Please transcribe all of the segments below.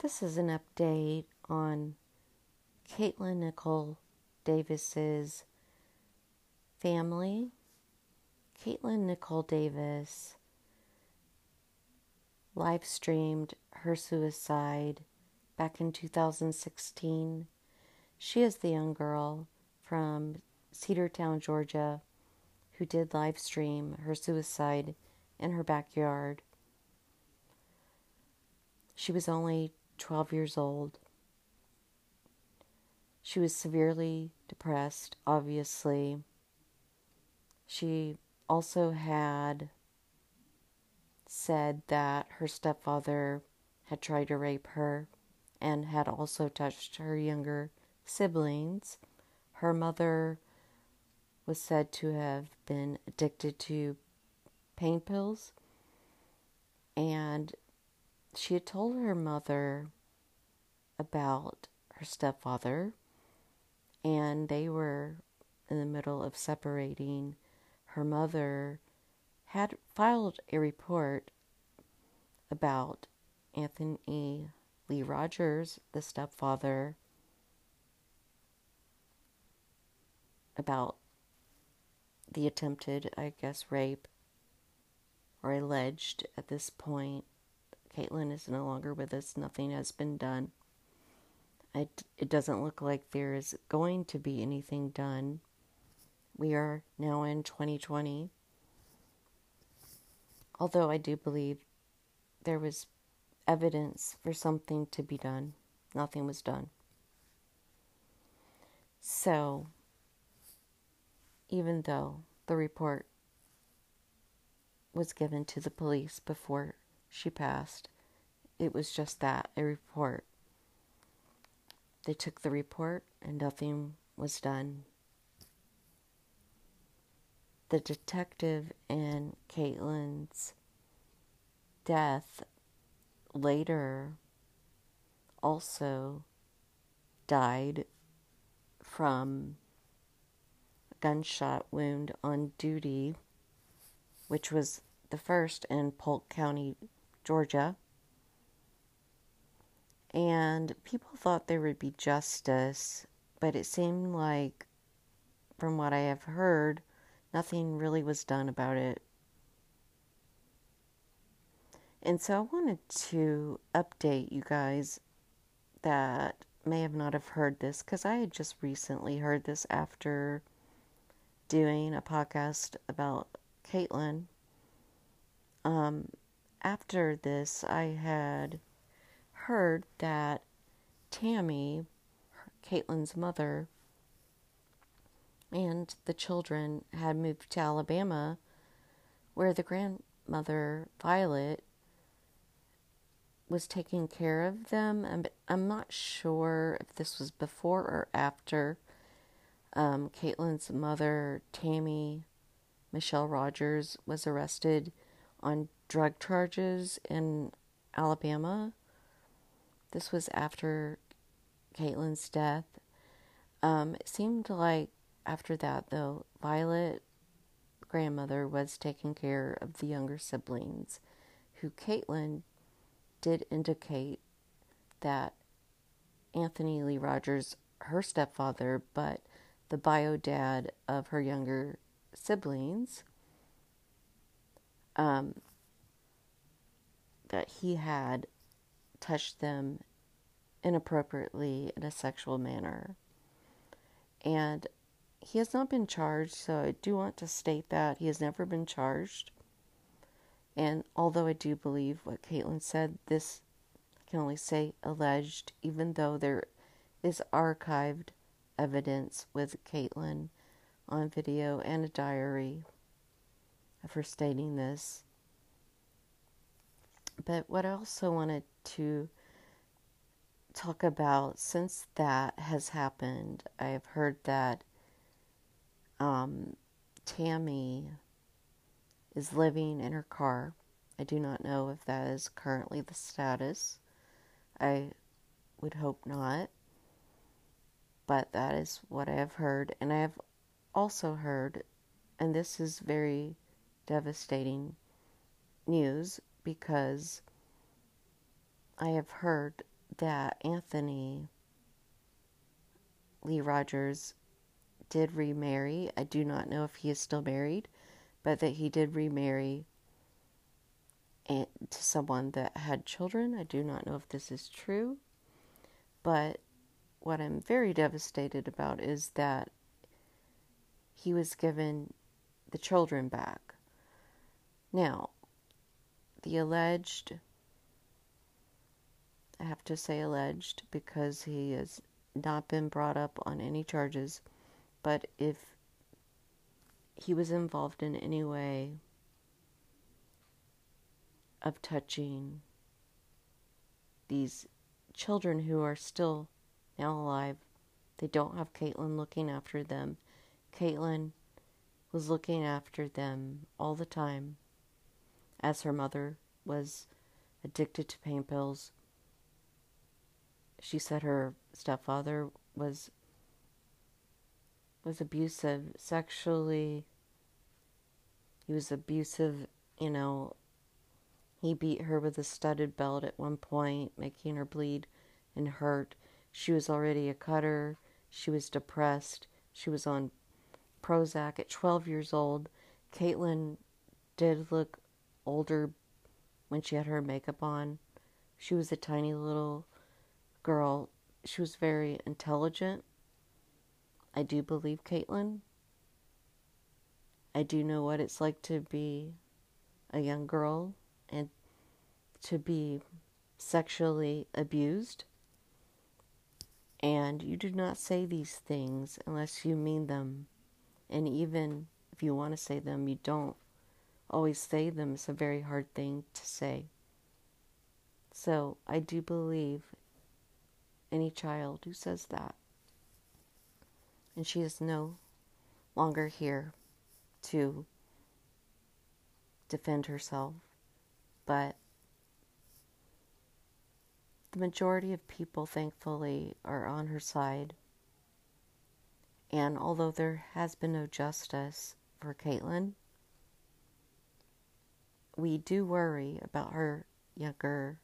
This is an update on Katelyn Nicole Davis's family. Katelyn Nicole Davis live streamed her suicide back in 2016. She is the young girl from Cedartown, Georgia, who did live stream her suicide in her backyard. She was only 12 years old. She was severely depressed, obviously. She also had said that her stepfather had tried to rape her and had also touched her younger siblings. Her mother was said to have been addicted to pain pills and she had told her mother about her stepfather and they were in the middle of separating her mother had filed a report about Anthony Lee Rogers, the stepfather, about the attempted, I guess, rape, or alleged at this point. Katelyn is no longer with us. Nothing has been done. It, it doesn't look like there is going to be anything done. We are now in 2020. Although I do believe there was evidence for something to be done, nothing was done. So, even though the report was given to the police before she passed, it was just that a report. They took the report and nothing was done. The detective in Katelyn's death later also died from a gunshot wound on duty, which was the first in Polk County, Georgia. And people thought there would be justice, but it seemed like, from what I have heard, nothing really was done about it. And so I wanted to update you guys that may have not have heard this because I had just recently heard this after doing a podcast about Katelyn. Um, after this, I had heard that Tammy, Katelyn's mother, and the children had moved to Alabama, where the grandmother, Violet, was taking care of them. I'm, I'm not sure if this was before or after um, Katelyn's mother, Tammy Michelle Rogers, was arrested on drug charges in Alabama. This was after Katelyn's death. Um, it seemed like after that, though, Violet, grandmother, was taking care of the younger siblings, who Katelyn did indicate that Anthony Lee Rogers, her stepfather, but the bio dad of her younger siblings, um, that he had touched them inappropriately in a sexual manner. And he has not been charged, so I do want to state that he has never been charged. And although I do believe what Katelyn said, this I can only say alleged, even though there is archived evidence with Katelyn on video and a diary her stating this. But what I also wanted to talk about since that has happened, I have heard that um, Tammy is living in her car. I do not know if that is currently the status. I would hope not. But that is what I have heard. And I have also heard, and this is very devastating news because I have heard that Anthony Lee Rogers did remarry. I do not know if he is still married, but that he did remarry to someone that had children. I do not know if this is true, but what I'm very devastated about is that he was given the children back. Now, the alleged, I have to say alleged because he has not been brought up on any charges, but if he was involved in any way of touching these children who are still now alive. They don't have Katelyn looking after them. Katelyn was looking after them all the time as her mother was addicted to pain pills. She said her stepfather was was abusive sexually. He was abusive, you know, he beat her with a studded belt at one point, making her bleed and hurt. She was already a cutter. She was depressed. She was on Prozac at 12 years old. Katelyn did look older when she had her makeup on. She was a tiny little girl. She was very intelligent. I do believe Katelyn. I do know what it's like to be a young girl and to be sexually abused. And you do not say these things unless you mean them. And even if you want to say them, you don't always say them. is a very hard thing to say. So I do believe any child who says that. And she is no longer here to defend herself but the majority of people, thankfully, are on her side. And although there has been no justice for Katelyn, we do worry about her younger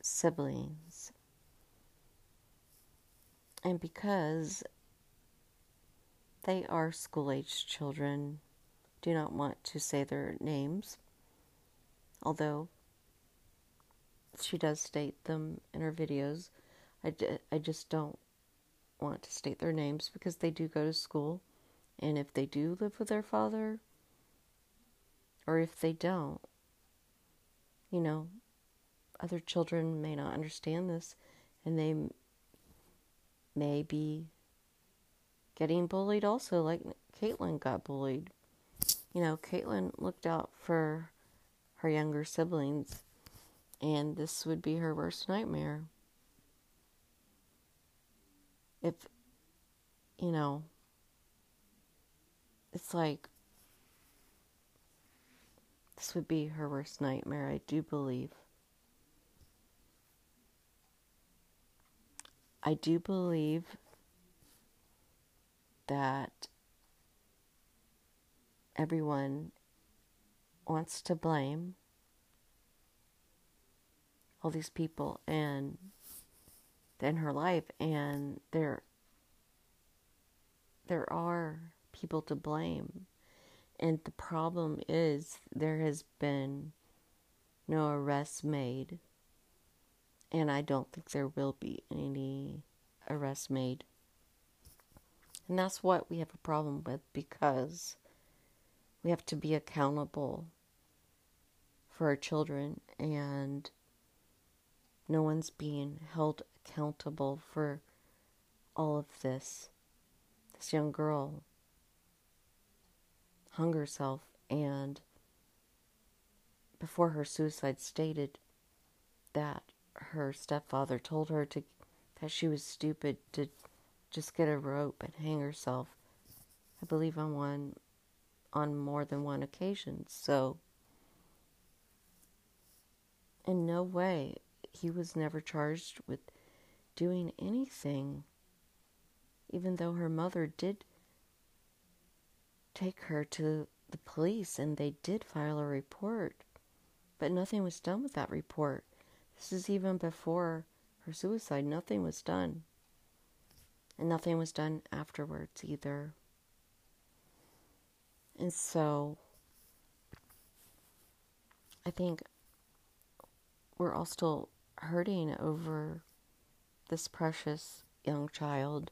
siblings. And because they are school aged children, do not want to say their names, although she does state them in her videos. I, d- I just don't want to state their names because they do go to school. And if they do live with their father, or if they don't, you know, other children may not understand this and they may be getting bullied also, like Katelyn got bullied. You know, Katelyn looked out for her younger siblings and this would be her worst nightmare. If, you know, it's like this would be her worst nightmare, I do believe. I do believe that everyone wants to blame all these people and in her life and there there are people to blame and the problem is there has been no arrests made and I don't think there will be any arrests made and that's what we have a problem with because we have to be accountable for our children and no one's being held accountable for all of this. This young girl hung herself and before her suicide stated that her stepfather told her to that she was stupid to just get a rope and hang herself. I believe on one on more than one occasion. So in no way he was never charged with doing anything, even though her mother did take her to the police and they did file a report, but nothing was done with that report. This is even before her suicide, nothing was done. And nothing was done afterwards either. And so I think we're all still hurting over this precious young child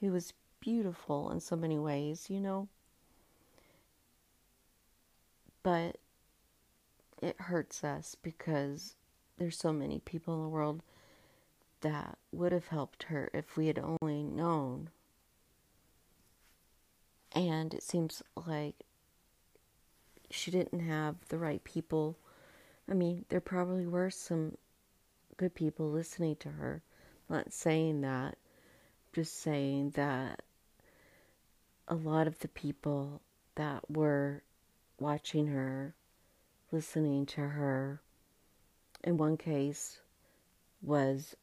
who was beautiful in so many ways, you know. But it hurts us because there's so many people in the world that would have helped her if we had only known. And it seems like she didn't have the right people. I mean, there probably were some good people listening to her. I'm not saying that, just saying that a lot of the people that were watching her, listening to her, in one case was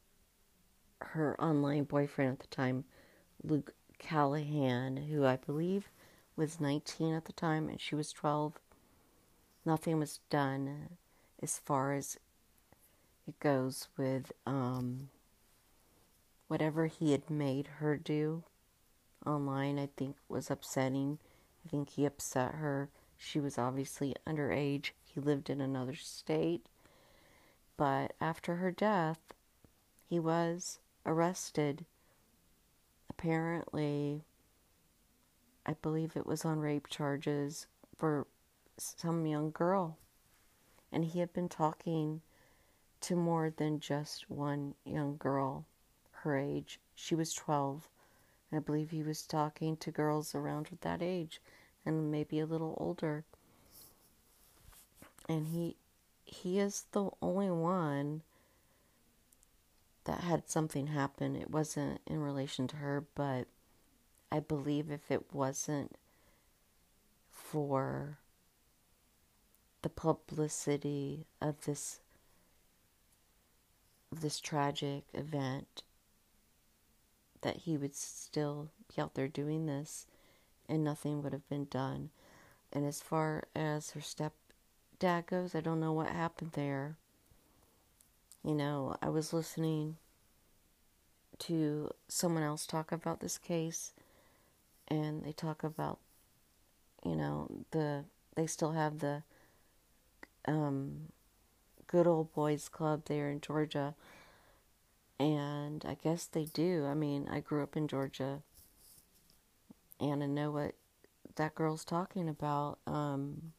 her online boyfriend at the time, Luke Callahan, who I believe was 19 at the time and she was 12. Nothing was done as far as it goes with um, whatever he had made her do online, I think was upsetting. I think he upset her. She was obviously underage. He lived in another state. But after her death, he was arrested. Apparently, I believe it was on rape charges for some young girl. And he had been talking to more than just one young girl her age. She was 12. I believe he was talking to girls around that age and maybe a little older. And he he is the only one that had something happen. It wasn't in relation to her, but I believe if it wasn't for the publicity of this of this tragic event that he would still be out there doing this and nothing would have been done. And as far as her stepdad goes, I don't know what happened there. You know, I was listening to someone else talk about this case and they talk about you know the they still have the um, good old boys club there in Georgia and I guess they do. I mean, I grew up in Georgia and I know what that girl's talking about. Um,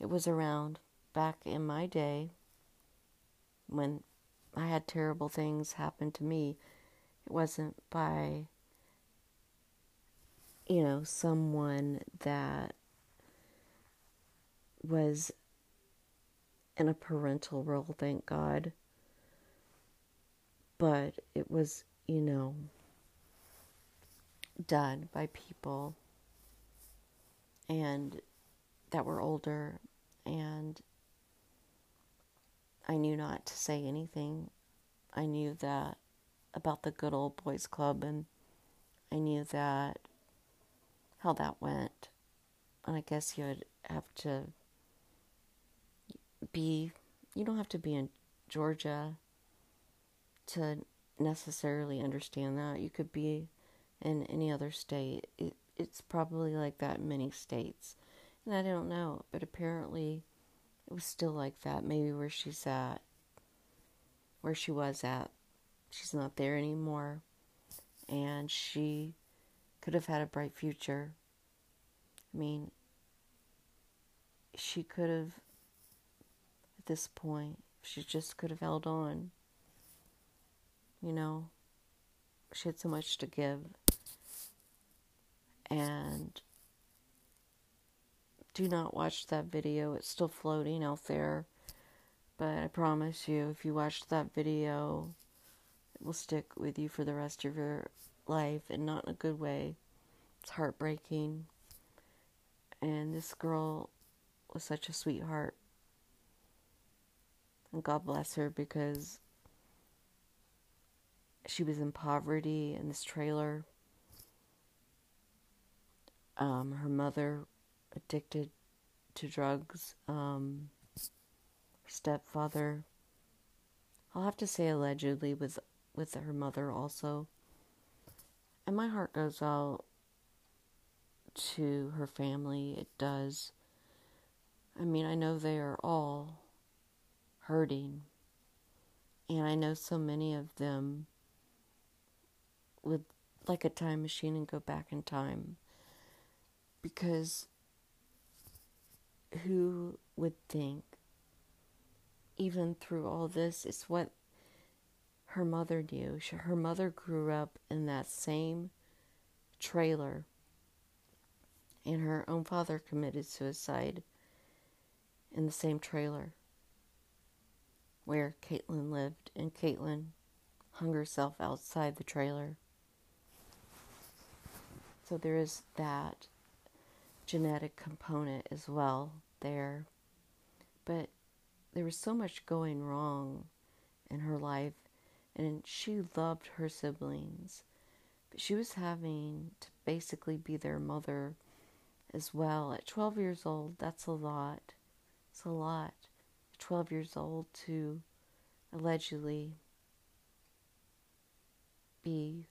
it was around back in my day when I had terrible things happen to me. It wasn't by, you know, someone that was in a parental role, thank God but it was, you know, done by people and that were older and I knew not to say anything. I knew that about the good old boys club and I knew that how that went. And I guess you would have to be you don't have to be in Georgia to necessarily understand that. You could be in any other state. It, it's probably like that in many states. And I don't know, but apparently it was still like that. Maybe where she's at, where she was at, she's not there anymore. And she could have had a bright future. I mean, she could have, at this point, she just could have held on. You know, she had so much to give. And do not watch that video. It's still floating out there. But I promise you, if you watch that video, it will stick with you for the rest of your life and not in a good way. It's heartbreaking. And this girl was such a sweetheart. And God bless her because she was in poverty in this trailer. Um, her mother addicted to drugs. Um, stepfather I'll have to say allegedly with with her mother also. And my heart goes out to her family. It does. I mean, I know they are all hurting. And I know so many of them would like a time machine and go back in time. Because who would think, even through all this, it's what her mother knew. Her mother grew up in that same trailer, and her own father committed suicide in the same trailer where Katelyn lived, and Katelyn hung herself outside the trailer. So there is that genetic component as well there. But there was so much going wrong in her life, and she loved her siblings. But she was having to basically be their mother as well. At 12 years old, that's a lot. It's a lot. 12 years old to allegedly be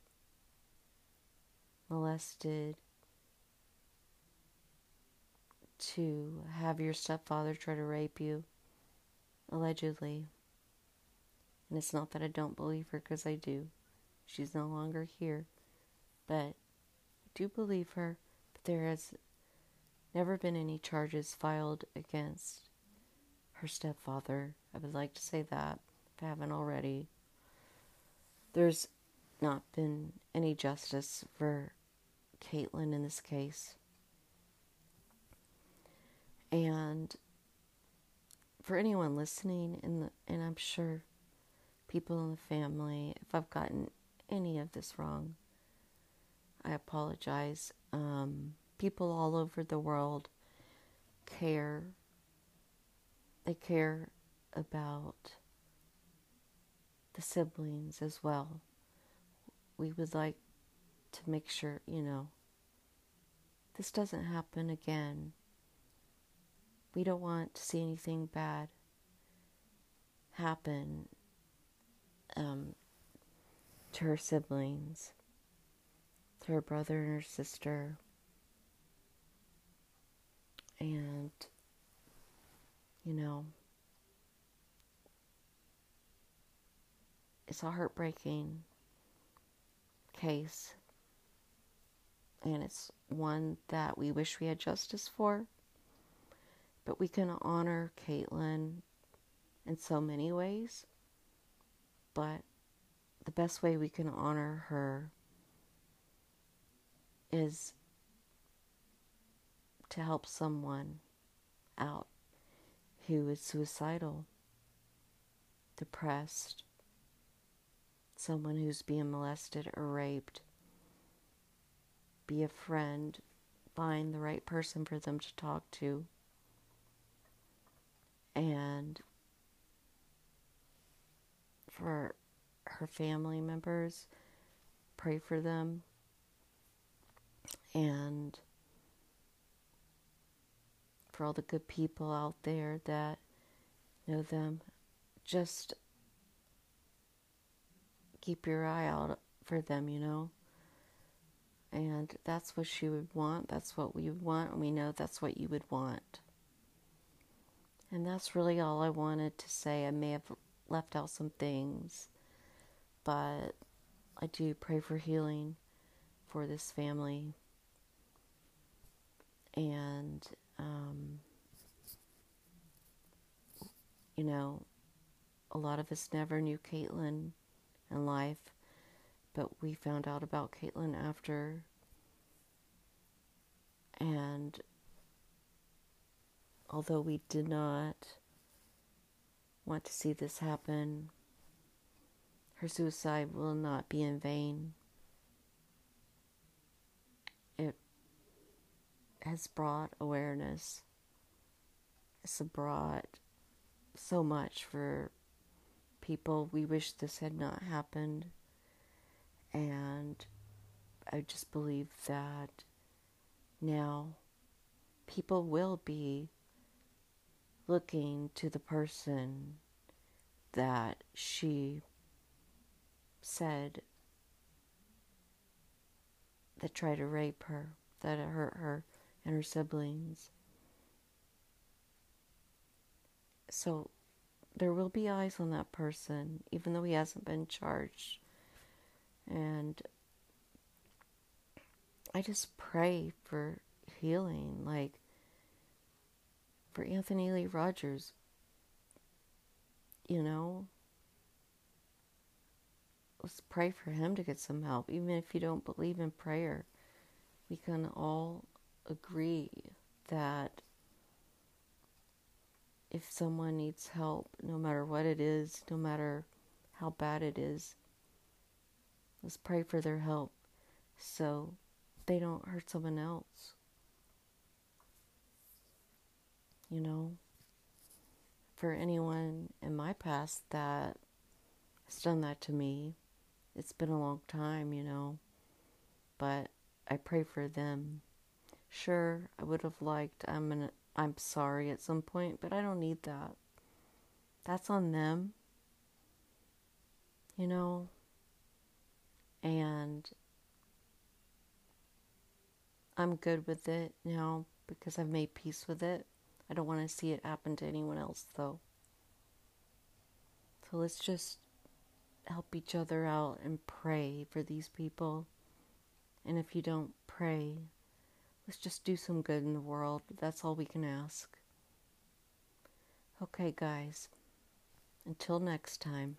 molested, to have your stepfather try to rape you, allegedly. And it's not that I don't believe her, because I do. She's no longer here. But I do believe her, but there has never been any charges filed against her stepfather. I would like to say that, if I haven't already. There's not been any justice for Katelyn in this case. And for anyone listening, and and I'm sure people in the family, if I've gotten any of this wrong, I apologize. Um, people all over the world care they care about the siblings as well. We would like to make sure, you know, this doesn't happen again. We don't want to see anything bad happen um, to her siblings, to her brother and her sister. And you know, it's a heartbreaking case. And it's one that we wish we had justice for. But we can honor Katelyn in so many ways. But the best way we can honor her is to help someone out who is suicidal, depressed, someone who's being molested or raped. Be a friend, find the right person for them to talk to, and for her family members, pray for them, and for all the good people out there that know them. Just keep your eye out for them, you know. And that's what she would want. That's what we would want. And we know that's what you would want. And that's really all I wanted to say. I may have left out some things, but I do pray for healing for this family. And um, you know, a lot of us never knew Katelyn in life, but we found out about Katelyn after. And although we did not want to see this happen, her suicide will not be in vain. It has brought awareness. It's brought so much for people. We wish this had not happened. And I just believe that now people will be looking to the person that she said that tried to rape her, that hurt her and her siblings. So there will be eyes on that person, even though he hasn't been charged. And I just pray for healing, like for Anthony Lee Rogers, you know. Let's pray for him to get some help, even if you don't believe in prayer. We can all agree that if someone needs help, no matter what it is, no matter how bad it is, let's pray for their help so they don't hurt someone else. You know, for anyone in my past that has done that to me, it's been a long time, you know, but I pray for them. Sure, I would have liked I'm an I'm sorry at some point, but I don't need that. That's on them. You know? And I'm good with it now because I've made peace with it. I don't want to see it happen to anyone else, though. So let's just help each other out and pray for these people. And if you don't pray, let's just do some good in the world. That's all we can ask. Okay, guys. Until next time.